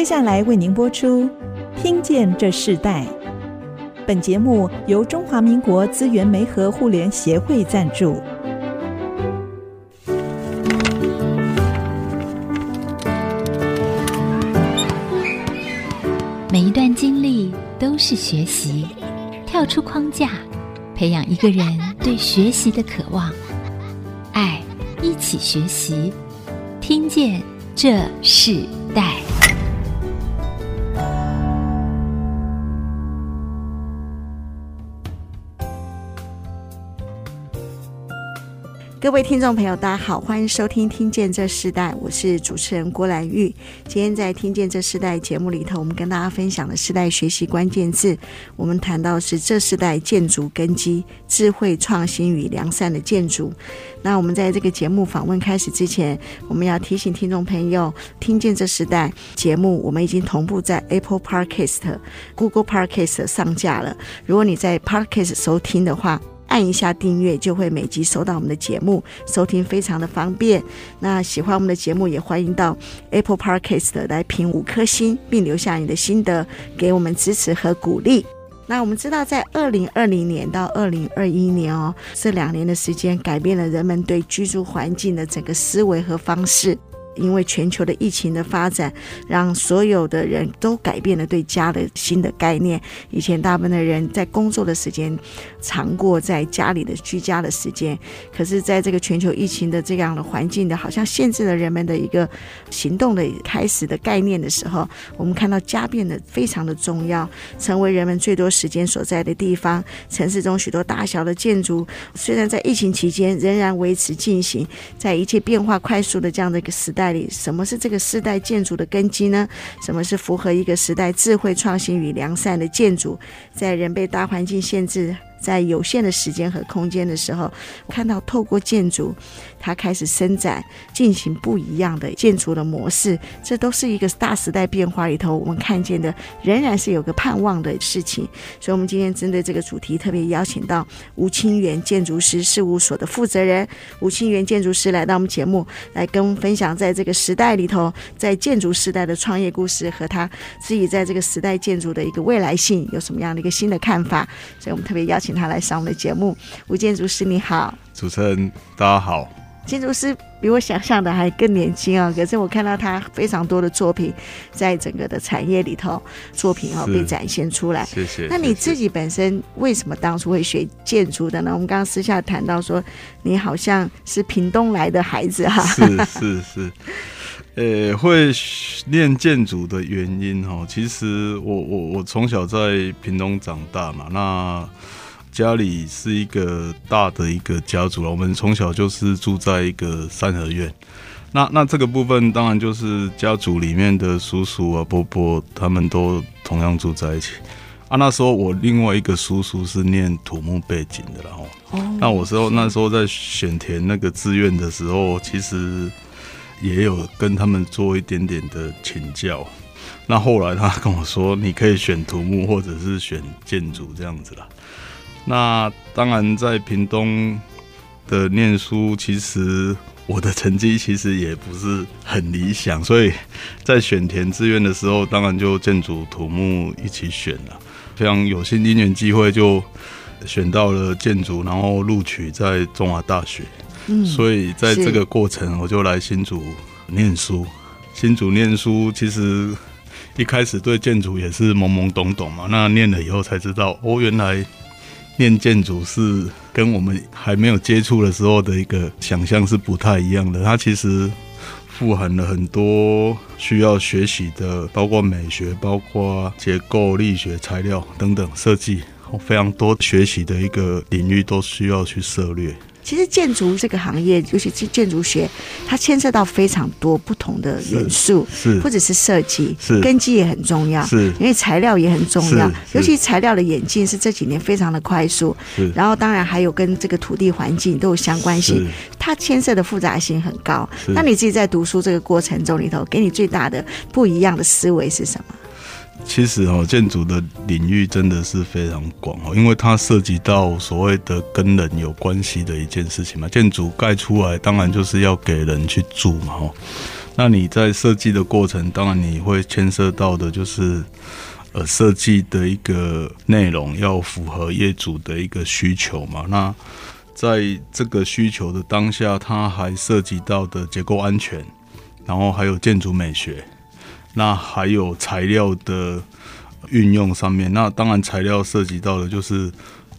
接下来为您播出《听见这世代》。本节目由中华民国资源媒和互联协会赞助。每一段经历都是学习，跳出框架，培养一个人对学习的渴望。爱，一起学习，听见这世代。各位听众朋友，大家好，欢迎收听《听见这世代》，我是主持人郭兰玉。今天在《听见这世代》节目里头，我们跟大家分享的时代学习关键字，我们谈到是这世代建筑根基、智慧创新与良善的建筑。那我们在这个节目访问开始之前，我们要提醒听众朋友，《听见这世代》节目我们已经同步在 Apple Podcast、Google Podcast 上架了。如果你在 Podcast 收听的话，按一下订阅，就会每集收到我们的节目，收听非常的方便。那喜欢我们的节目，也欢迎到 Apple Podcast 来评五颗星，并留下你的心得，给我们支持和鼓励。那我们知道，在二零二零年到二零二一年哦，这两年的时间，改变了人们对居住环境的整个思维和方式。因为全球的疫情的发展，让所有的人都改变了对家的新的概念。以前大部分的人在工作的时间长过在家里的居家的时间，可是在这个全球疫情的这样的环境的，好像限制了人们的一个行动的开始的概念的时候，我们看到家变得非常的重要，成为人们最多时间所在的地方。城市中许多大小的建筑，虽然在疫情期间仍然维持进行，在一切变化快速的这样的一个时代。什么是这个世代建筑的根基呢？什么是符合一个时代智慧创新与良善的建筑？在人被大环境限制。在有限的时间和空间的时候，看到透过建筑，它开始伸展，进行不一样的建筑的模式，这都是一个大时代变化里头，我们看见的仍然是有个盼望的事情。所以，我们今天针对这个主题，特别邀请到吴清源建筑师事务所的负责人吴清源建筑师来到我们节目，来跟我们分享在这个时代里头，在建筑时代的创业故事和他自己在这个时代建筑的一个未来性有什么样的一个新的看法。所以我们特别邀请。请他来上我们的节目，吴建筑师你好，主持人大家好。建筑师比我想象的还更年轻啊，可是我看到他非常多的作品，在整个的产业里头，作品啊被展现出来。谢谢。那你自己本身为什么当初会学建筑的呢？我们刚刚私下谈到说，你好像是屏东来的孩子哈。是是是。呃、欸，会练建筑的原因哈，其实我我我从小在屏东长大嘛，那家里是一个大的一个家族了，我们从小就是住在一个三合院。那那这个部分当然就是家族里面的叔叔啊、伯伯他们都同样住在一起啊。那时候我另外一个叔叔是念土木背景的，然后，那我时候那时候在选填那个志愿的时候，其实。也有跟他们做一点点的请教，那后来他跟我说，你可以选土木或者是选建筑这样子啦。那当然在屏东的念书，其实我的成绩其实也不是很理想，所以在选填志愿的时候，当然就建筑土木一起选了。非常有幸因缘机会就选到了建筑，然后录取在中华大学。嗯，所以在这个过程，我就来新竹念书。新竹念书，其实一开始对建筑也是懵懵懂懂嘛。那念了以后才知道，哦，原来念建筑是跟我们还没有接触的时候的一个想象是不太一样的。它其实富含了很多需要学习的，包括美学、包括结构、力学、材料等等设计，非常多学习的一个领域都需要去涉猎。其实建筑这个行业，尤其是建筑学，它牵涉到非常多不同的元素，或者是设计，是根基也很重要，是，因为材料也很重要，尤其材料的演进是这几年非常的快速，是。然后当然还有跟这个土地环境都有相关性，它牵涉的复杂性很高。那你自己在读书这个过程中里头，给你最大的不一样的思维是什么？其实哦，建筑的领域真的是非常广哦，因为它涉及到所谓的跟人有关系的一件事情嘛。建筑盖出来，当然就是要给人去住嘛。哦，那你在设计的过程，当然你会牵涉到的就是，呃，设计的一个内容要符合业主的一个需求嘛。那在这个需求的当下，它还涉及到的结构安全，然后还有建筑美学，那还有材料的运用上面。那当然材料涉及到的就是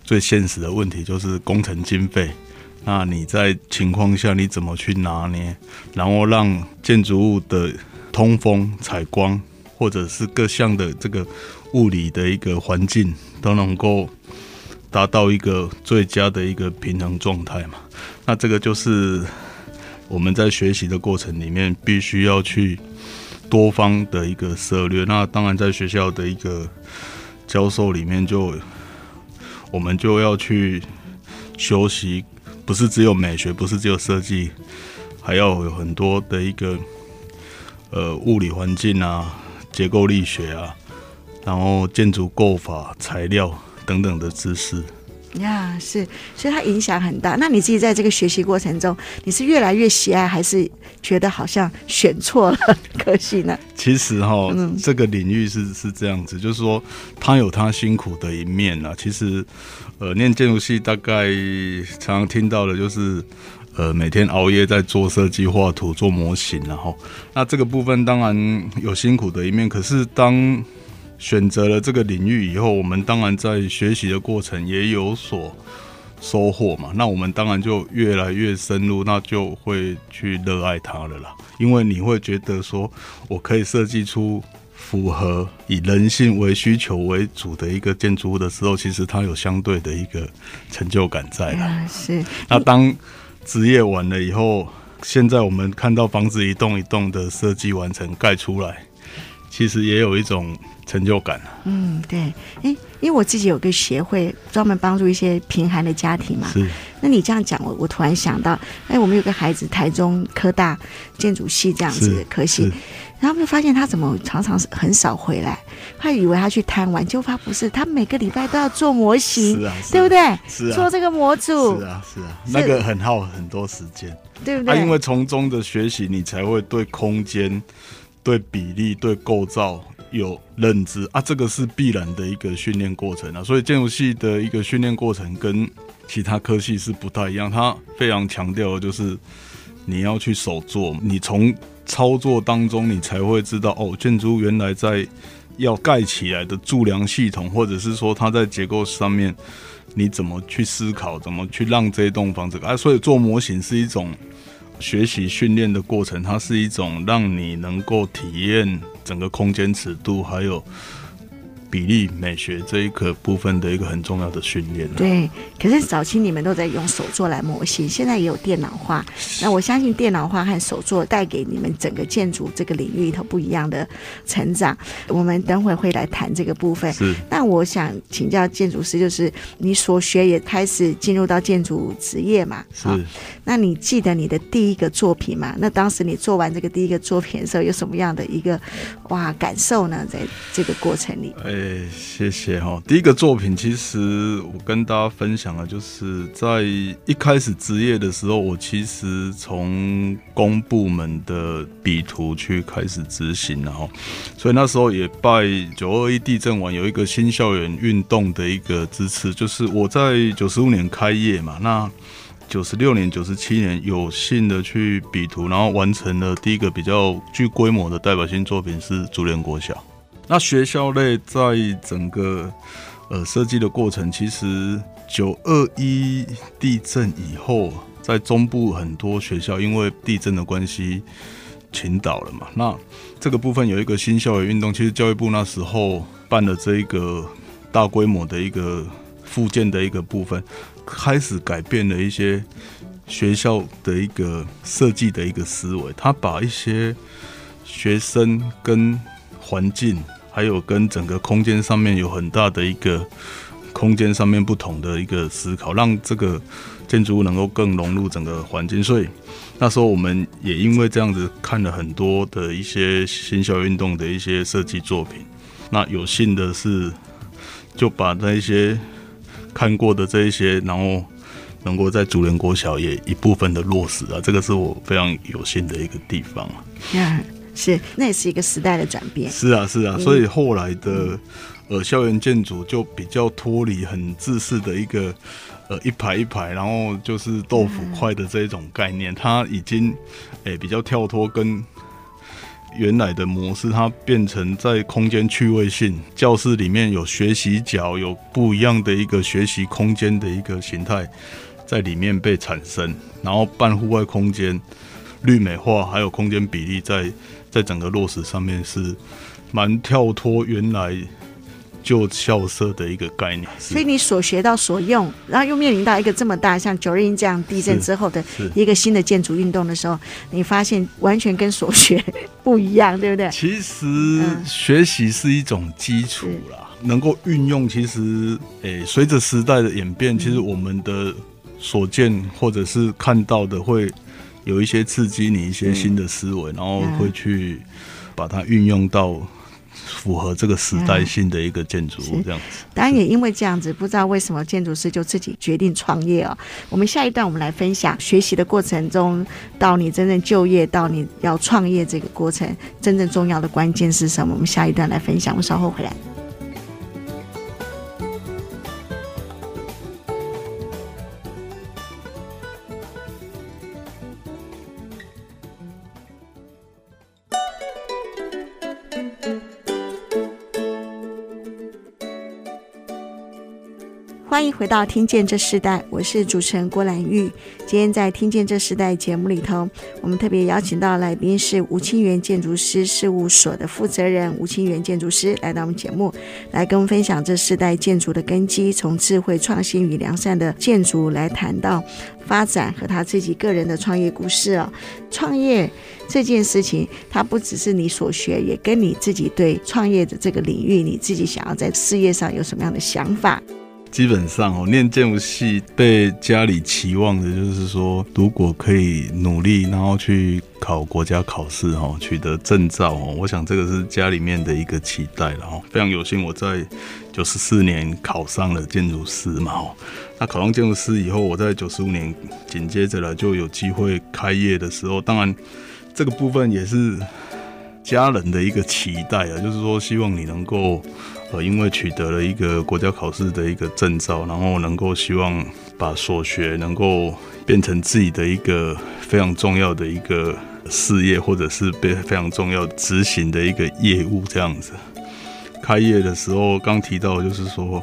最现实的问题，就是工程经费。那你在情况下你怎么去拿捏，然后让建筑物的通风、采光，或者是各项的这个物理的一个环境都能够达到一个最佳的一个平衡状态嘛？那这个就是我们在学习的过程里面必须要去多方的一个策略。那当然在学校的一个教授里面，就我们就要去学习。不是只有美学，不是只有设计，还要有很多的一个呃物理环境啊、结构力学啊，然后建筑构法、材料等等的知识。呀，是，所以它影响很大。那你自己在这个学习过程中，你是越来越喜爱，还是觉得好像选错了，可惜呢？其实哈，嗯、这个领域是是这样子，就是说，它有它辛苦的一面啊。其实。呃，念建筑系大概常常听到的就是，呃，每天熬夜在做设计、画图、做模型，然后，那这个部分当然有辛苦的一面。可是当选择了这个领域以后，我们当然在学习的过程也有所收获嘛。那我们当然就越来越深入，那就会去热爱它了啦。因为你会觉得说，我可以设计出。符合以人性为需求为主的一个建筑物的时候，其实它有相对的一个成就感在了。是。那当职业完了以后，现在我们看到房子一栋一栋的设计完成盖出来，其实也有一种成就感。嗯，对。哎，因为我自己有个协会，专门帮助一些贫寒的家庭嘛。是。那你这样讲，我我突然想到，哎，我们有个孩子，台中科大建筑系这样子的科系。然后就发现他怎么常常很少回来，他以为他去贪玩，就发不是，他每个礼拜都要做模型，是啊，是啊对不对？是啊，做这个模组，是啊，是啊，那个很耗很多时间，对不对？啊，因为从中的学习，你才会对空间、对比例、对构造有认知啊，这个是必然的一个训练过程啊。所以建筑系的一个训练过程跟其他科系是不太一样，它非常强调的就是你要去手做，你从。操作当中，你才会知道哦，建筑原来在要盖起来的柱梁系统，或者是说它在结构上面，你怎么去思考，怎么去让这栋房子啊？所以做模型是一种学习训练的过程，它是一种让你能够体验整个空间尺度，还有。比例美学这一个部分的一个很重要的训练。对，可是早期你们都在用手做来模型，现在也有电脑化。那我相信电脑化和手做带给你们整个建筑这个领域里头不一样的成长。我们等会会来谈这个部分。是。那我想请教建筑师，就是你所学也开始进入到建筑职业嘛？是。那你记得你的第一个作品吗？那当时你做完这个第一个作品的时候，有什么样的一个哇感受呢？在这个过程里？哎，谢谢哈。第一个作品，其实我跟大家分享的，就是在一开始职业的时候，我其实从公部门的笔图去开始执行，然后，所以那时候也拜九二一地震完有一个新校园运动的一个支持，就是我在九十五年开业嘛，那九十六年、九十七年有幸的去笔图，然后完成了第一个比较具规模的代表性作品是竹联国小。那学校类在整个呃设计的过程，其实九二一地震以后，在中部很多学校因为地震的关系倾倒了嘛。那这个部分有一个新校园运动，其实教育部那时候办了这一个大规模的一个复建的一个部分，开始改变了一些学校的一个设计的一个思维，他把一些学生跟环境。还有跟整个空间上面有很大的一个空间上面不同的一个思考，让这个建筑物能够更融入整个环境。所以那时候我们也因为这样子看了很多的一些新校运动的一些设计作品。那有幸的是就把那些看过的这一些，然后能够在竹联国小也一部分的落实啊，这个是我非常有幸的一个地方啊。是，那也是一个时代的转变。是啊，是啊，所以后来的呃校园建筑就比较脱离很自私的一个呃一排一排，然后就是豆腐块的这种概念，它已经诶、欸、比较跳脱跟。原来的模式，它变成在空间趣味性，教室里面有学习角，有不一样的一个学习空间的一个形态在里面被产生，然后半户外空间、绿美化还有空间比例在在整个落实上面是蛮跳脱原来。旧校舍的一个概念，所以你所学到所用，然后又面临到一个这么大，像九二一这样地震之后的一个新的建筑运动的时候，你发现完全跟所学不一样，对不对？其实学习是一种基础啦，能够运用，其实诶，随着时代的演变，其实我们的所见或者是看到的，会有一些刺激你一些新的思维，然后会去把它运用到。符合这个时代性的一个建筑物，这样子。当然也因为这样子，不知道为什么建筑师就自己决定创业哦。我们下一段我们来分享学习的过程中，到你真正就业，到你要创业这个过程，真正重要的关键是什么？我们下一段来分享。我们稍后回来。欢迎回到《听见这世代》，我是主持人郭兰玉。今天在《听见这世代》节目里头，我们特别邀请到来宾是吴清源建筑师事务所的负责人吴清源建筑师来到我们节目，来跟我们分享这世代建筑的根基，从智慧创新与良善的建筑来谈到发展和他自己个人的创业故事哦。创业这件事情，它不只是你所学，也跟你自己对创业的这个领域，你自己想要在事业上有什么样的想法？基本上哦，念建筑系被家里期望的就是说，如果可以努力，然后去考国家考试哦，取得证照哦，我想这个是家里面的一个期待了哦。非常有幸我在九十四年考上了建筑师嘛哦，那考上建筑师以后，我在九十五年紧接着了就有机会开业的时候，当然这个部分也是家人的一个期待啊，就是说希望你能够。呃，因为取得了一个国家考试的一个证照，然后能够希望把所学能够变成自己的一个非常重要的一个事业，或者是被非常重要执行的一个业务这样子。开业的时候刚提到，就是说，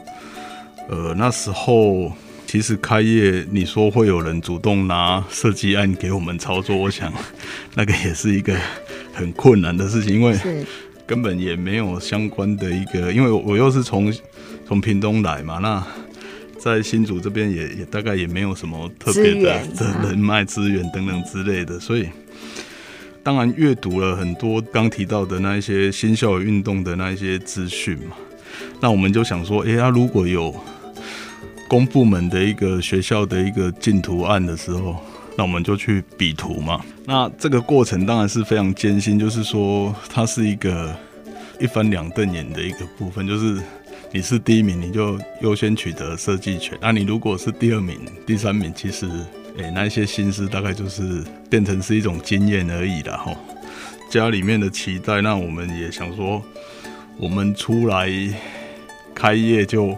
呃，那时候其实开业，你说会有人主动拿设计案给我们操作，我想 那个也是一个很困难的事情，因为。根本也没有相关的一个，因为我又是从从屏东来嘛，那在新竹这边也也大概也没有什么特别的的人脉资源等等之类的，所以当然阅读了很多刚提到的那一些新校园运动的那一些资讯嘛，那我们就想说，哎呀，如果有公部门的一个学校的一个进图案的时候。那我们就去比图嘛。那这个过程当然是非常艰辛，就是说它是一个一翻两瞪眼的一个部分，就是你是第一名，你就优先取得设计权。那你如果是第二名、第三名，其实诶，那一些心思大概就是变成是一种经验而已了哈。家里面的期待，那我们也想说，我们出来开业就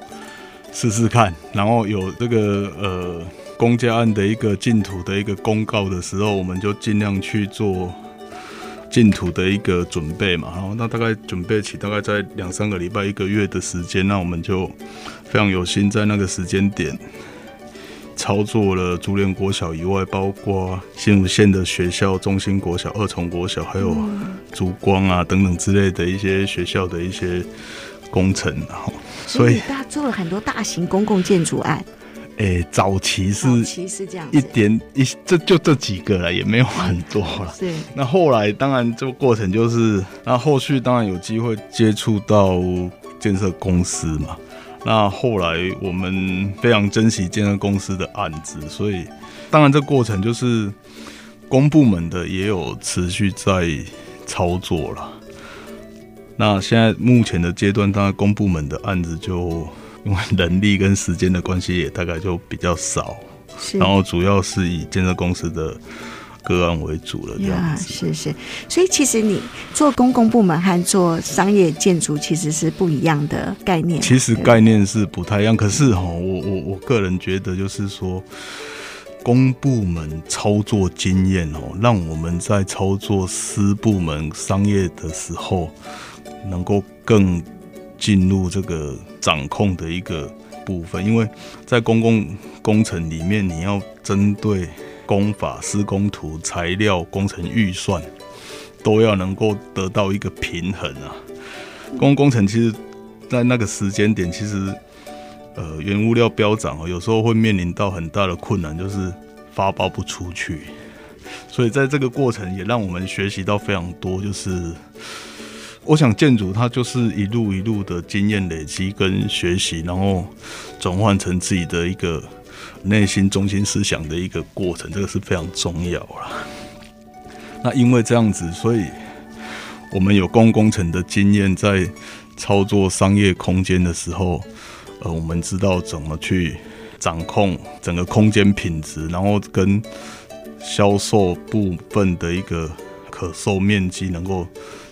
试试看，然后有这个呃。公家案的一个净土的一个公告的时候，我们就尽量去做净土的一个准备嘛。然后那大概准备起大概在两三个礼拜、一个月的时间，那我们就非常有心在那个时间点操作了竹联国小以外，包括新竹县的学校中兴国小、二重国小，还有竹光啊等等之类的一些学校的一些工程。然后，所以大家做了很多大型公共建筑案。诶、欸，早期是这样一点一，这就这几个了，也没有很多了。是。那后来当然这个过程就是，那后续当然有机会接触到建设公司嘛。那后来我们非常珍惜建设公司的案子，所以当然这过程就是公部门的也有持续在操作了。那现在目前的阶段，当然公部门的案子就。因为人力跟时间的关系，也大概就比较少。然后主要是以建设公司的个案为主了，这样子。是是，所以其实你做公共部门和做商业建筑其实是不一样的概念。其实概念是不太一样，可是哈，我我我个人觉得就是说。公部门操作经验哦，让我们在操作私部门商业的时候，能够更进入这个掌控的一个部分。因为在公共工程里面，你要针对工法、施工图、材料、工程预算，都要能够得到一个平衡啊。公共工程其实，在那个时间点，其实。呃，原物料飙涨哦，有时候会面临到很大的困难，就是发包不出去。所以在这个过程也让我们学习到非常多。就是我想建筑它就是一路一路的经验累积跟学习，然后转换成自己的一个内心中心思想的一个过程，这个是非常重要啦。那因为这样子，所以我们有公工程的经验，在操作商业空间的时候。呃，我们知道怎么去掌控整个空间品质，然后跟销售部分的一个可售面积能够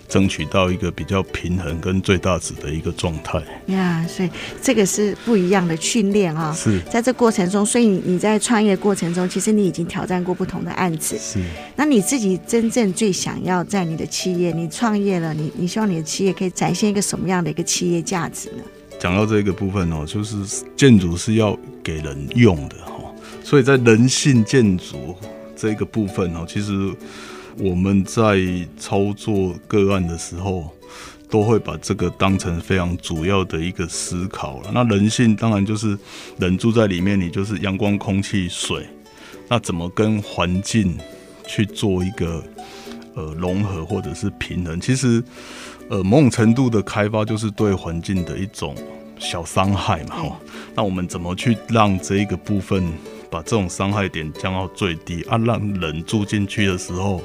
争取到一个比较平衡跟最大值的一个状态。呀，所以这个是不一样的训练啊。是，在这过程中，所以你你在创业过程中，其实你已经挑战过不同的案子。是。那你自己真正最想要在你的企业，你创业了，你你希望你的企业可以展现一个什么样的一个企业价值呢？讲到这个部分哦，就是建筑是要给人用的哈，所以在人性建筑这个部分哦，其实我们在操作个案的时候，都会把这个当成非常主要的一个思考了。那人性当然就是人住在里面，你就是阳光、空气、水，那怎么跟环境去做一个呃融合或者是平衡？其实。呃，某种程度的开发就是对环境的一种小伤害嘛，哈。那我们怎么去让这一个部分把这种伤害点降到最低啊？让人住进去的时候，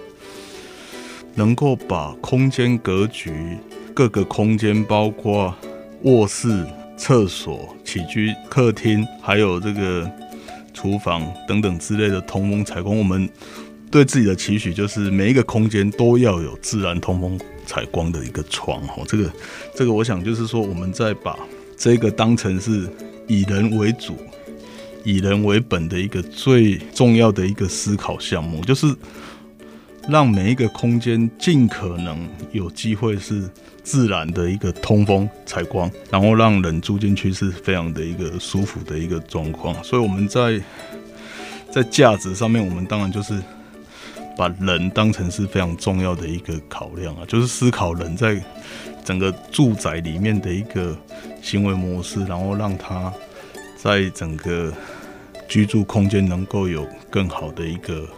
能够把空间格局、各个空间，包括卧室、厕所、起居、客厅，还有这个厨房等等之类的通风采光，我们对自己的期许就是每一个空间都要有自然通风。采光的一个窗哦，这个这个，我想就是说，我们在把这个当成是以人为主、以人为本的一个最重要的一个思考项目，就是让每一个空间尽可能有机会是自然的一个通风采光，然后让人住进去是非常的一个舒服的一个状况。所以我们在在价值上面，我们当然就是。把人当成是非常重要的一个考量啊，就是思考人在整个住宅里面的一个行为模式，然后让他在整个居住空间能够有更好的一个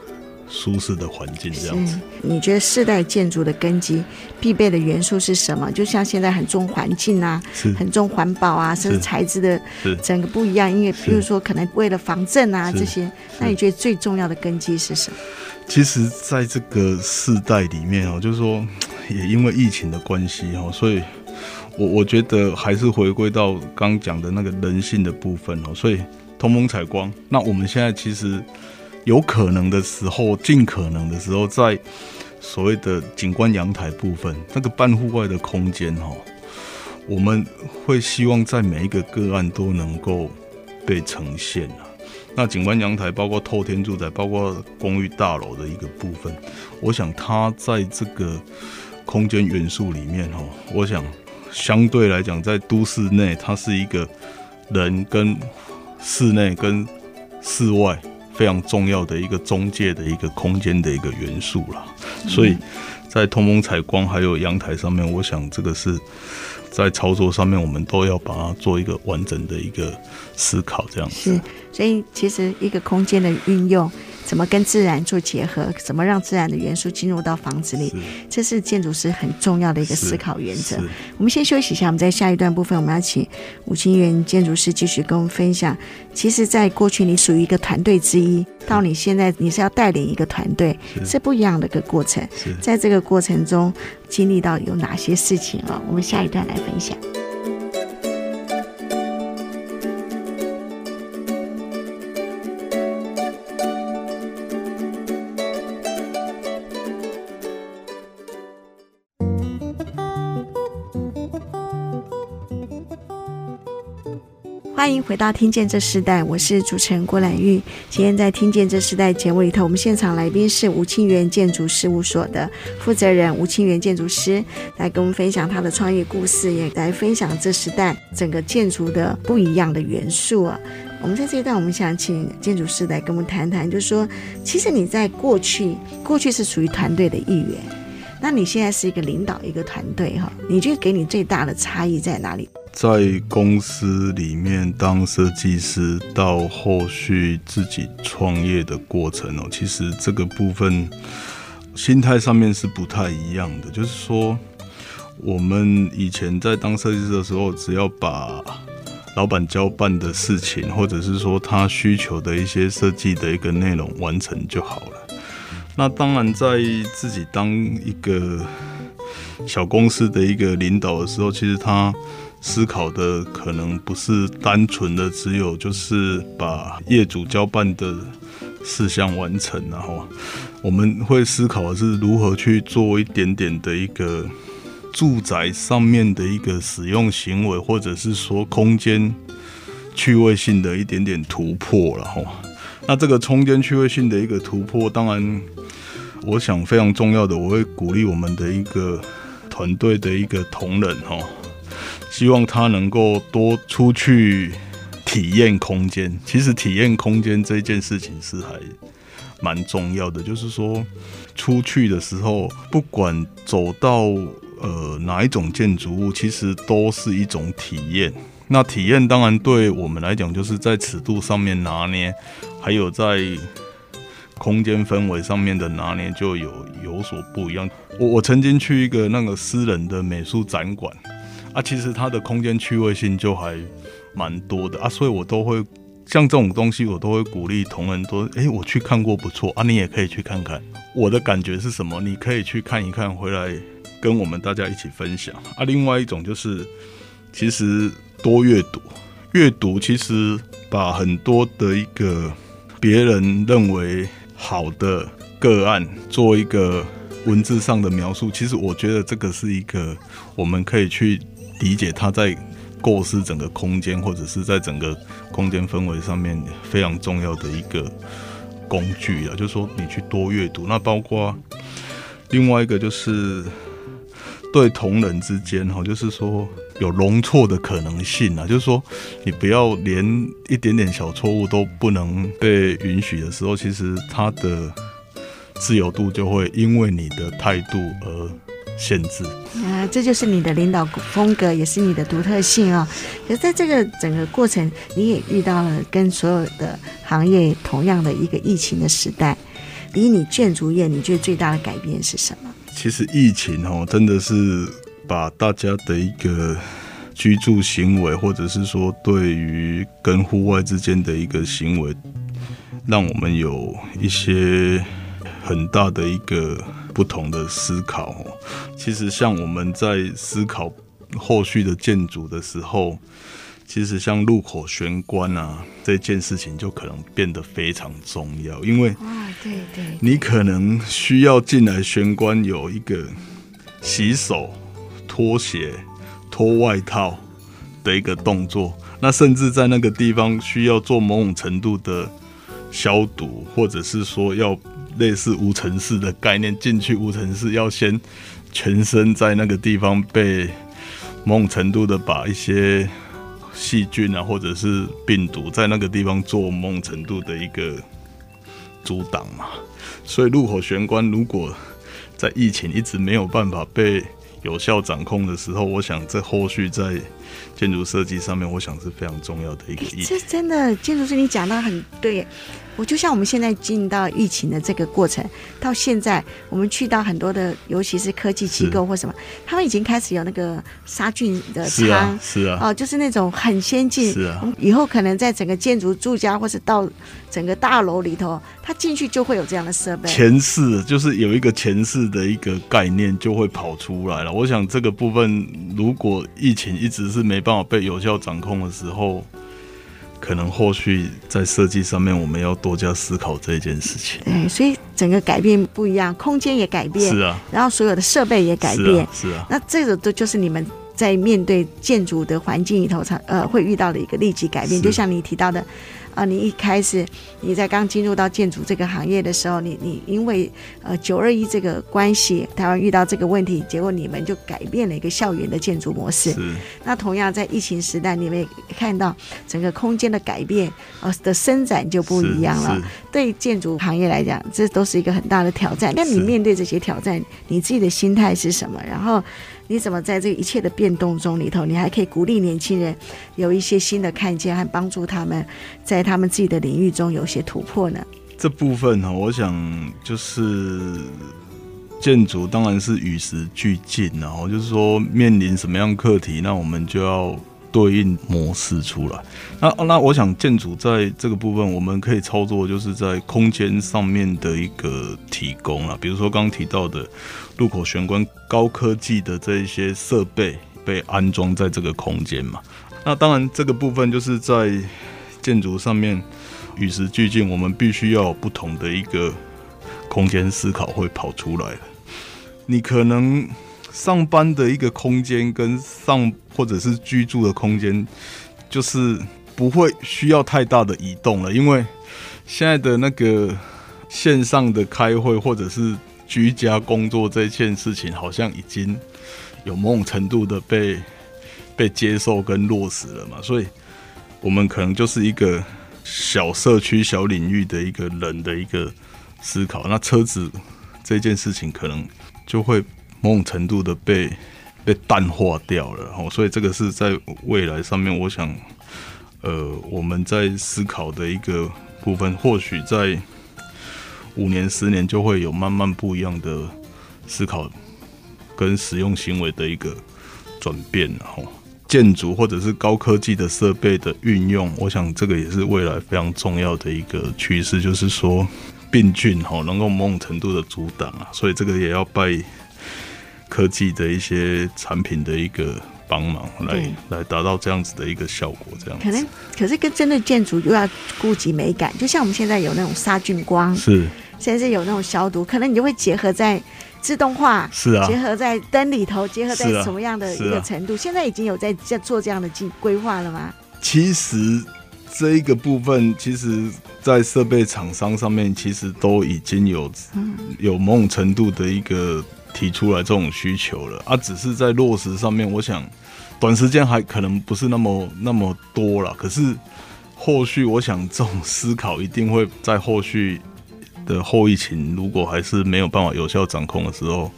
舒适的环境。这样子，你觉得世代建筑的根基必备的元素是什么？就像现在很重环境啊，是很重环保啊，甚至材质的整个不一样。因为比如说可能为了防震啊这些，那你觉得最重要的根基是什么？其实，在这个世代里面哦，就是说，也因为疫情的关系哦，所以我我觉得还是回归到刚讲的那个人性的部分哦。所以通风采光，那我们现在其实有可能的时候，尽可能的时候，在所谓的景观阳台部分，那个半户外的空间哦，我们会希望在每一个个案都能够被呈现啊。那景观阳台包括透天住宅，包括公寓大楼的一个部分，我想它在这个空间元素里面哦，我想相对来讲，在都市内，它是一个人跟室内跟室外非常重要的一个中介的一个空间的一个元素啦。所以在通风采光还有阳台上面，我想这个是在操作上面，我们都要把它做一个完整的一个思考，这样子。所以，其实一个空间的运用，怎么跟自然做结合，怎么让自然的元素进入到房子里，这是建筑师很重要的一个思考原则。我们先休息一下，我们在下一段部分，我们要请吴清源建筑师继续跟我们分享。其实，在过去你属于一个团队之一，到你现在你是要带领一个团队，是不一样的一个过程。在这个过程中，经历到有哪些事情啊？我们下一段来分享。欢迎回到《听见这时代》，我是主持人郭兰玉。今天在《听见这时代》节目里头，我们现场来宾是吴清源建筑事务所的负责人吴清源建筑师，来跟我们分享他的创业故事，也来分享这时代整个建筑的不一样的元素啊。我们在这一段，我们想请建筑师来跟我们谈谈，就是说，其实你在过去，过去是属于团队的一员，那你现在是一个领导一个团队哈，你觉得给你最大的差异在哪里？在公司里面当设计师，到后续自己创业的过程哦，其实这个部分心态上面是不太一样的。就是说，我们以前在当设计师的时候，只要把老板交办的事情，或者是说他需求的一些设计的一个内容完成就好了。那当然，在自己当一个小公司的一个领导的时候，其实他。思考的可能不是单纯的只有就是把业主交办的事项完成，然后我们会思考的是如何去做一点点的一个住宅上面的一个使用行为，或者是说空间趣味性的一点点突破，然后那这个空间趣味性的一个突破，当然我想非常重要的，我会鼓励我们的一个团队的一个同仁，哈。希望他能够多出去体验空间。其实体验空间这件事情是还蛮重要的。就是说，出去的时候，不管走到呃哪一种建筑物，其实都是一种体验。那体验当然对我们来讲，就是在尺度上面拿捏，还有在空间氛围上面的拿捏，就有有所不一样。我我曾经去一个那个私人的美术展馆。啊，其实它的空间趣味性就还蛮多的啊，所以我都会像这种东西，我都会鼓励同仁说：“哎，我去看过不错啊，你也可以去看看。我的感觉是什么？你可以去看一看，回来跟我们大家一起分享啊。”另外一种就是，其实多阅读，阅读其实把很多的一个别人认为好的个案做一个文字上的描述，其实我觉得这个是一个我们可以去。理解他在构思整个空间，或者是在整个空间氛围上面非常重要的一个工具啊，就是说你去多阅读。那包括另外一个就是对同仁之间哈，就是说有容错的可能性啊，就是说你不要连一点点小错误都不能被允许的时候，其实他的自由度就会因为你的态度而限制啊，这就是你的领导风格，也是你的独特性哦。可是在这个整个过程，你也遇到了跟所有的行业同样的一个疫情的时代。以你建筑业，你觉得最大的改变是什么？其实疫情哦，真的是把大家的一个居住行为，或者是说对于跟户外之间的一个行为，让我们有一些很大的一个。不同的思考，其实像我们在思考后续的建筑的时候，其实像入口玄关啊这件事情就可能变得非常重要，因为啊，对对，你可能需要进来玄关有一个洗手、脱鞋、脱外套的一个动作，那甚至在那个地方需要做某种程度的消毒，或者是说要。类似无尘室的概念，进去无尘室要先全身在那个地方被某种程度的把一些细菌啊，或者是病毒在那个地方做某种程度的一个阻挡嘛。所以入口玄关如果在疫情一直没有办法被有效掌控的时候，我想这后续在建筑设计上面，我想是非常重要的一个议题。这真的建筑师，你讲到很对。我就像我们现在进到疫情的这个过程，到现在我们去到很多的，尤其是科技机构或什么，他们已经开始有那个杀菌的仓，是啊，是啊，哦，就是那种很先进，是啊，以后可能在整个建筑住家或是到整个大楼里头，他进去就会有这样的设备。前世就是有一个前世的一个概念就会跑出来了。我想这个部分，如果疫情一直是没办法被有效掌控的时候。可能后续在设计上面，我们要多加思考这件事情。对，所以整个改变不一样，空间也改变，是啊，然后所有的设备也改变，是啊，是啊。那这个都就是你们在面对建筑的环境里头，才呃会遇到的一个立即改变。就像你提到的。啊，你一开始你在刚进入到建筑这个行业的时候，你你因为呃九二一这个关系，台湾遇到这个问题，结果你们就改变了一个校园的建筑模式。是。那同样在疫情时代，你们也看到整个空间的改变，呃的伸展就不一样了。对建筑行业来讲，这都是一个很大的挑战。那你面对这些挑战，你自己的心态是什么？然后。你怎么在这一切的变动中里头，你还可以鼓励年轻人有一些新的看见，和帮助他们在他们自己的领域中有些突破呢？这部分呢，我想就是建筑当然是与时俱进，然后就是说面临什么样课题，那我们就要。对应模式出来，那那我想建筑在这个部分，我们可以操作，就是在空间上面的一个提供啊，比如说刚刚提到的入口玄关高科技的这一些设备被安装在这个空间嘛。那当然这个部分就是在建筑上面与时俱进，我们必须要有不同的一个空间思考会跑出来。你可能。上班的一个空间跟上或者是居住的空间，就是不会需要太大的移动了，因为现在的那个线上的开会或者是居家工作这件事情，好像已经有某种程度的被被接受跟落实了嘛，所以我们可能就是一个小社区、小领域的一个人的一个思考，那车子这件事情可能就会。某种程度的被被淡化掉了，哦，所以这个是在未来上面，我想，呃，我们在思考的一个部分，或许在五年、十年就会有慢慢不一样的思考跟使用行为的一个转变，然后建筑或者是高科技的设备的运用，我想这个也是未来非常重要的一个趋势，就是说病菌哈能够某种程度的阻挡啊，所以这个也要拜。科技的一些产品的一个帮忙来，来来达到这样子的一个效果，这样。可能可是跟针对建筑又要顾及美感，就像我们现在有那种杀菌光，是，现在是有那种消毒，可能你就会结合在自动化，是啊，结合在灯里头，结合在什么样的一个程度？啊啊、现在已经有在在做这样的计规划了吗？其实这一个部分，其实在设备厂商上面，其实都已经有有某种程度的一个。提出来这种需求了啊，只是在落实上面，我想短时间还可能不是那么那么多了。可是后续，我想这种思考一定会在后续的后疫情，如果还是没有办法有效掌控的时候。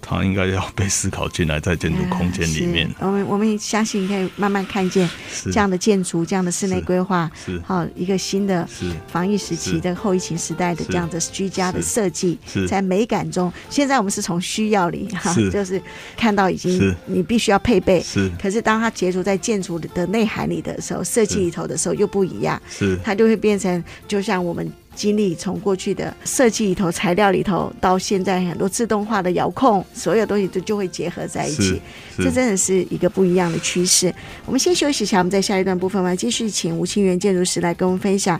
它应该要被思考进来，在建筑空间里面。我们我们相信可以慢慢看见这样的建筑，这样的室内规划，是好一个新的防疫时期的后疫情时代的这样的居家的设计，在美感中。现在我们是从需要里哈，就是看到已经你必须要配备。是，可是当它结合在建筑的内涵里的时候，设计里头的时候又不一样。是，它就会变成就像我们。经历从过去的设计里头、材料里头，到现在很多自动化的遥控，所有东西都就会结合在一起。这真的是一个不一样的趋势。我们先休息一下，我们在下一段部分，我们继续请吴清源建筑师来跟我们分享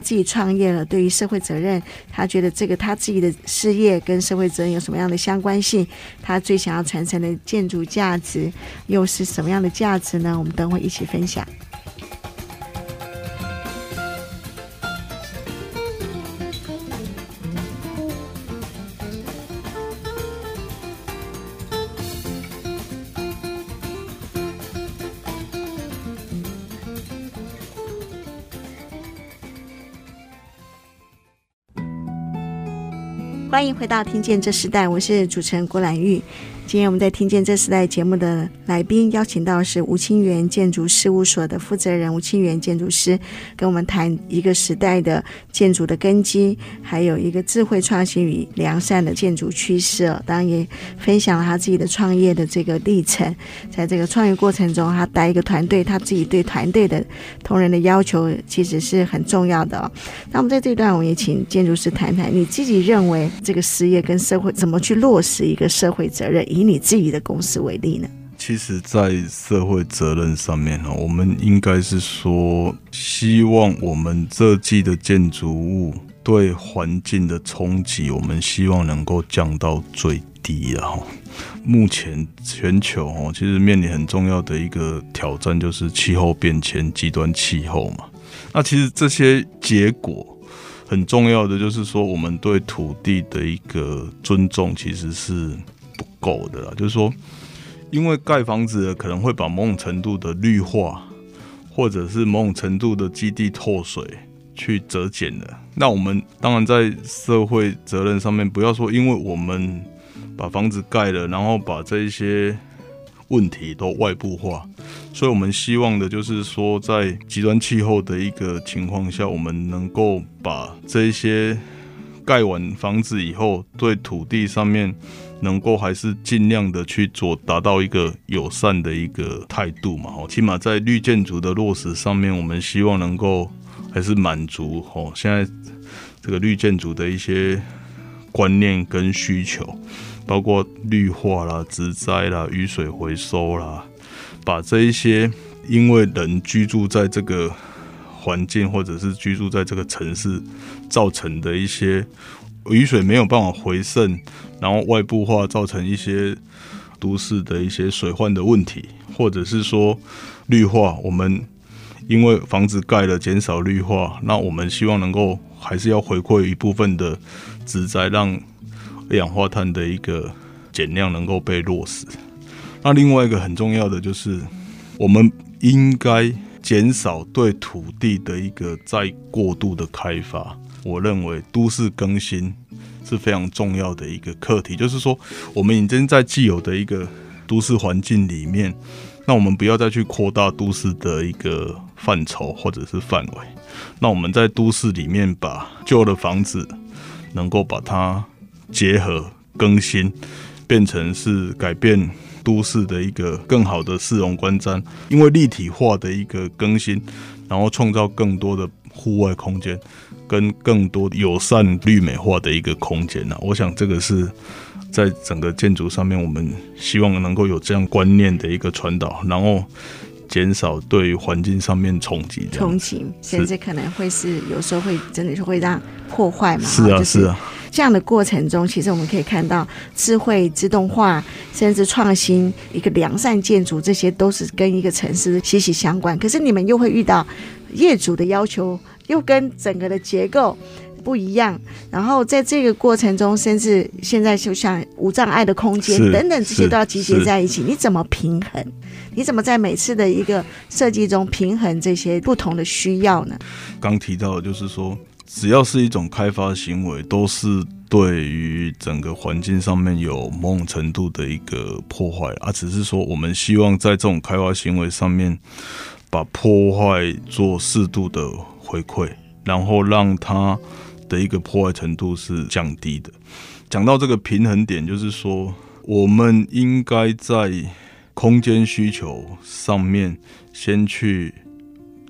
自己创业了，对于社会责任，他觉得这个他自己的事业跟社会责任有什么样的相关性？他最想要传承的建筑价值又是什么样的价值呢？我们等会一起分享。欢迎回到《听见这时代》，我是主持人郭兰玉。今天我们在听见这时代节目的来宾邀请到是吴清源建筑事务所的负责人吴清源建筑师，跟我们谈一个时代的建筑的根基，还有一个智慧创新与良善的建筑趋势。当然也分享了他自己的创业的这个历程，在这个创业过程中，他带一个团队，他自己对团队的同仁的要求其实是很重要的。那我们在这段，我们也请建筑师谈谈你自己认为这个事业跟社会怎么去落实一个社会责任。以你自己的公司为例呢？其实，在社会责任上面呢，我们应该是说，希望我们设计的建筑物对环境的冲击，我们希望能够降到最低然后。目前全球哦，其实面临很重要的一个挑战，就是气候变迁、极端气候嘛。那其实这些结果很重要的，就是说我们对土地的一个尊重，其实是够的啦。就是说，因为盖房子可能会把某种程度的绿化，或者是某种程度的基地透水去折减了。那我们当然在社会责任上面，不要说因为我们。把房子盖了，然后把这一些问题都外部化，所以我们希望的就是说，在极端气候的一个情况下，我们能够把这些盖完房子以后，对土地上面能够还是尽量的去做，达到一个友善的一个态度嘛。哦，起码在绿建筑的落实上面，我们希望能够还是满足哦，现在这个绿建筑的一些观念跟需求。包括绿化啦、植栽啦、雨水回收啦，把这一些因为人居住在这个环境或者是居住在这个城市造成的一些雨水没有办法回渗，然后外部化造成一些都市的一些水患的问题，或者是说绿化，我们因为房子盖了减少绿化，那我们希望能够还是要回馈一部分的植栽，让二氧化碳的一个减量能够被落实。那另外一个很重要的就是，我们应该减少对土地的一个再过度的开发。我认为都市更新是非常重要的一个课题，就是说，我们已经在既有的一个都市环境里面，那我们不要再去扩大都市的一个范畴或者是范围。那我们在都市里面把旧的房子能够把它。结合更新，变成是改变都市的一个更好的市容观瞻。因为立体化的一个更新，然后创造更多的户外空间，跟更多友善绿美化的一个空间呢。我想这个是在整个建筑上面，我们希望能够有这样观念的一个传导，然后减少对环境上面冲击。冲击，甚至可能会是有时候会真的是会让破坏嘛。是啊，是啊。这样的过程中，其实我们可以看到智慧、自动化，甚至创新，一个良善建筑，这些都是跟一个城市息息相关。可是你们又会遇到业主的要求，又跟整个的结构不一样。然后在这个过程中，甚至现在就像无障碍的空间等等，这些都要集结在一起。你怎么平衡？你怎么在每次的一个设计中平衡这些不同的需要呢？刚提到的就是说。只要是一种开发行为，都是对于整个环境上面有某种程度的一个破坏，而只是说我们希望在这种开发行为上面，把破坏做适度的回馈，然后让它的一个破坏程度是降低的。讲到这个平衡点，就是说我们应该在空间需求上面先去。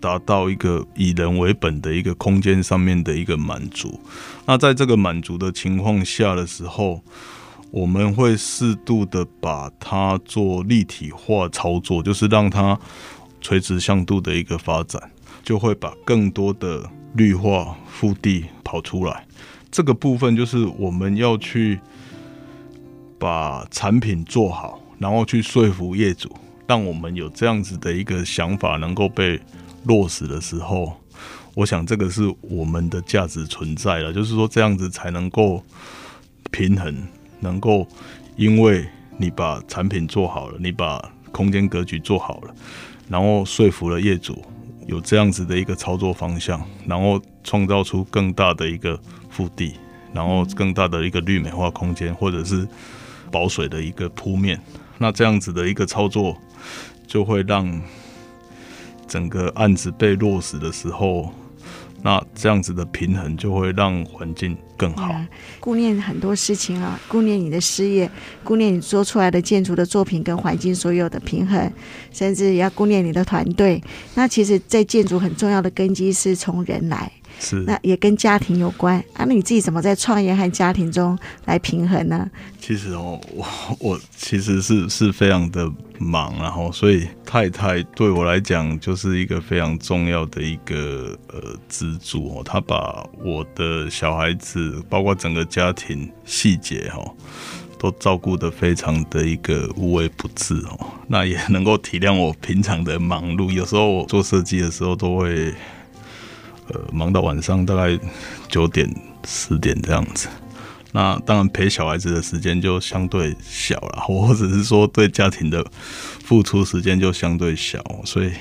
达到一个以人为本的一个空间上面的一个满足。那在这个满足的情况下的时候，我们会适度的把它做立体化操作，就是让它垂直向度的一个发展，就会把更多的绿化腹地跑出来。这个部分就是我们要去把产品做好，然后去说服业主，让我们有这样子的一个想法能够被。落实的时候，我想这个是我们的价值存在了，就是说这样子才能够平衡，能够因为你把产品做好了，你把空间格局做好了，然后说服了业主有这样子的一个操作方向，然后创造出更大的一个腹地，然后更大的一个绿美化空间，或者是保水的一个铺面，那这样子的一个操作就会让。整个案子被落实的时候，那这样子的平衡就会让环境更好。顾念很多事情啊，顾念你的事业，顾念你做出来的建筑的作品跟环境所有的平衡，甚至也要顾念你的团队。那其实，在建筑很重要的根基是从人来。是，那也跟家庭有关啊。那你自己怎么在创业和家庭中来平衡呢？其实哦，我 我其实是是非常的忙，然后所以太太对我来讲就是一个非常重要的一个呃支柱哦。她把我的小孩子，包括整个家庭细节哦，都照顾得非常的一个无微不至哦。那也能够体谅我平常的忙碌，有时候我做设计的时候都会呃忙到晚上大概九点十点这样子。那当然陪小孩子的时间就相对小了，或者是说对家庭的付出时间就相对小，所以。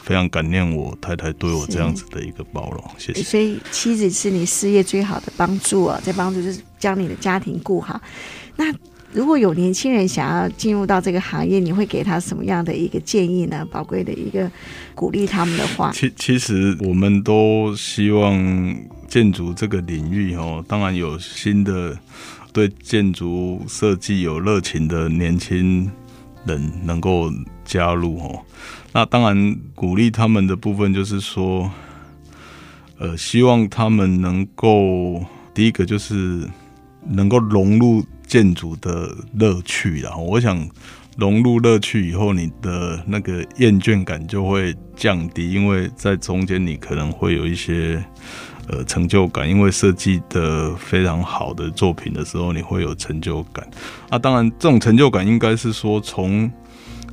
非常感念我太太对我这样子的一个包容，谢谢。所以妻子是你事业最好的帮助啊，在帮助就是将你的家庭顾好。那如果有年轻人想要进入到这个行业，你会给他什么样的一个建议呢？宝贵的一个鼓励他们的话。其其实我们都希望建筑这个领域哦，当然有新的对建筑设计有热情的年轻人能够加入哦。那当然，鼓励他们的部分就是说，呃，希望他们能够第一个就是能够融入建筑的乐趣，然后我想融入乐趣以后，你的那个厌倦感就会降低，因为在中间你可能会有一些呃成就感，因为设计的非常好的作品的时候，你会有成就感。啊，当然，这种成就感应该是说从。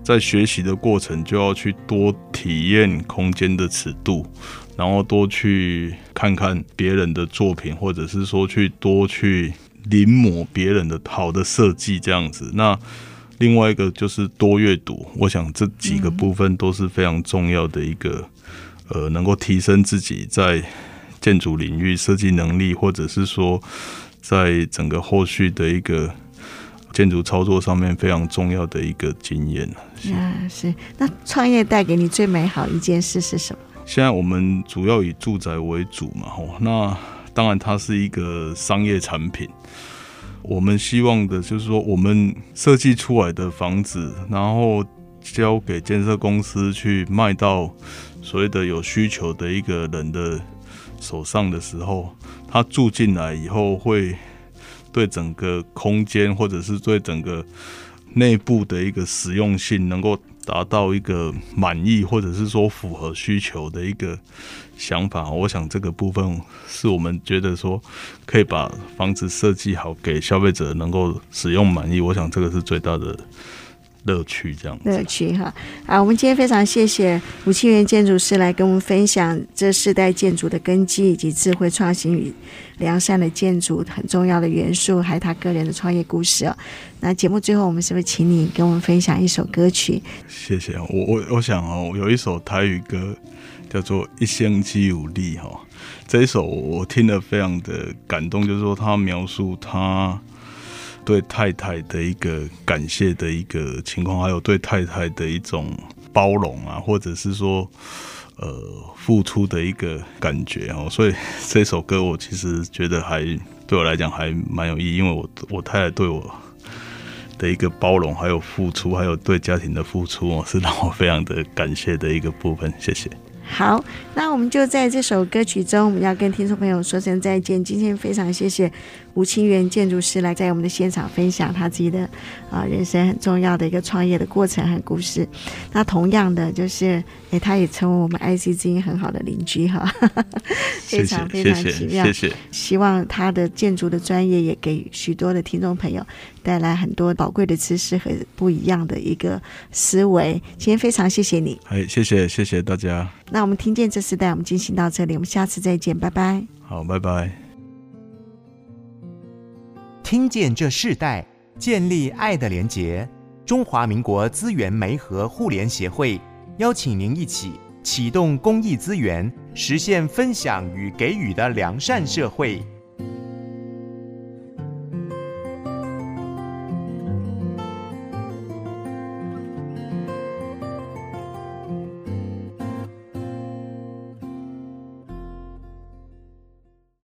在学习的过程，就要去多体验空间的尺度，然后多去看看别人的作品，或者是说去多去临摹别人的好的设计这样子。那另外一个就是多阅读，我想这几个部分都是非常重要的一个，呃，能够提升自己在建筑领域设计能力，或者是说在整个后续的一个。建筑操作上面非常重要的一个经验啊，是。那创业带给你最美好一件事是什么？现在我们主要以住宅为主嘛，吼。那当然它是一个商业产品。我们希望的就是说，我们设计出来的房子，然后交给建设公司去卖到所谓的有需求的一个人的手上的时候，他住进来以后会。对整个空间，或者是对整个内部的一个实用性，能够达到一个满意，或者是说符合需求的一个想法，我想这个部分是我们觉得说可以把房子设计好，给消费者能够使用满意。我想这个是最大的。乐趣这样子，乐趣哈啊！我们今天非常谢谢吴清源建筑师来跟我们分享这世代建筑的根基以及智慧创新与良善的建筑很重要的元素，还有他个人的创业故事哦。那节目最后，我们是不是请你跟我们分享一首歌曲？谢谢我我我想哦，有一首台语歌叫做《一生只有力》哈，这一首我听了非常的感动，就是说他描述他。对太太的一个感谢的一个情况，还有对太太的一种包容啊，或者是说，呃，付出的一个感觉哦。所以这首歌我其实觉得还对我来讲还蛮有意义，因为我我太太对我的一个包容，还有付出，还有对家庭的付出哦，是让我非常的感谢的一个部分。谢谢。好，那我们就在这首歌曲中，我们要跟听众朋友说声再见。今天非常谢谢吴清源建筑师来在我们的现场分享他自己的啊人生很重要的一个创业的过程和故事。那同样的，就是诶，他也成为我们 IC 之音很好的邻居哈，非常非常奇妙。谢谢，谢谢。希望他的建筑的专业也给许多的听众朋友带来很多宝贵的知识和不一样的一个思维。今天非常谢谢你，哎，谢谢谢谢大家。那我们听见这世代，我们进行到这里，我们下次再见，拜拜。好，拜拜。听见这世代，建立爱的连结。中华民国资源媒和互联协会邀请您一起启动公益资源，实现分享与给予的良善社会。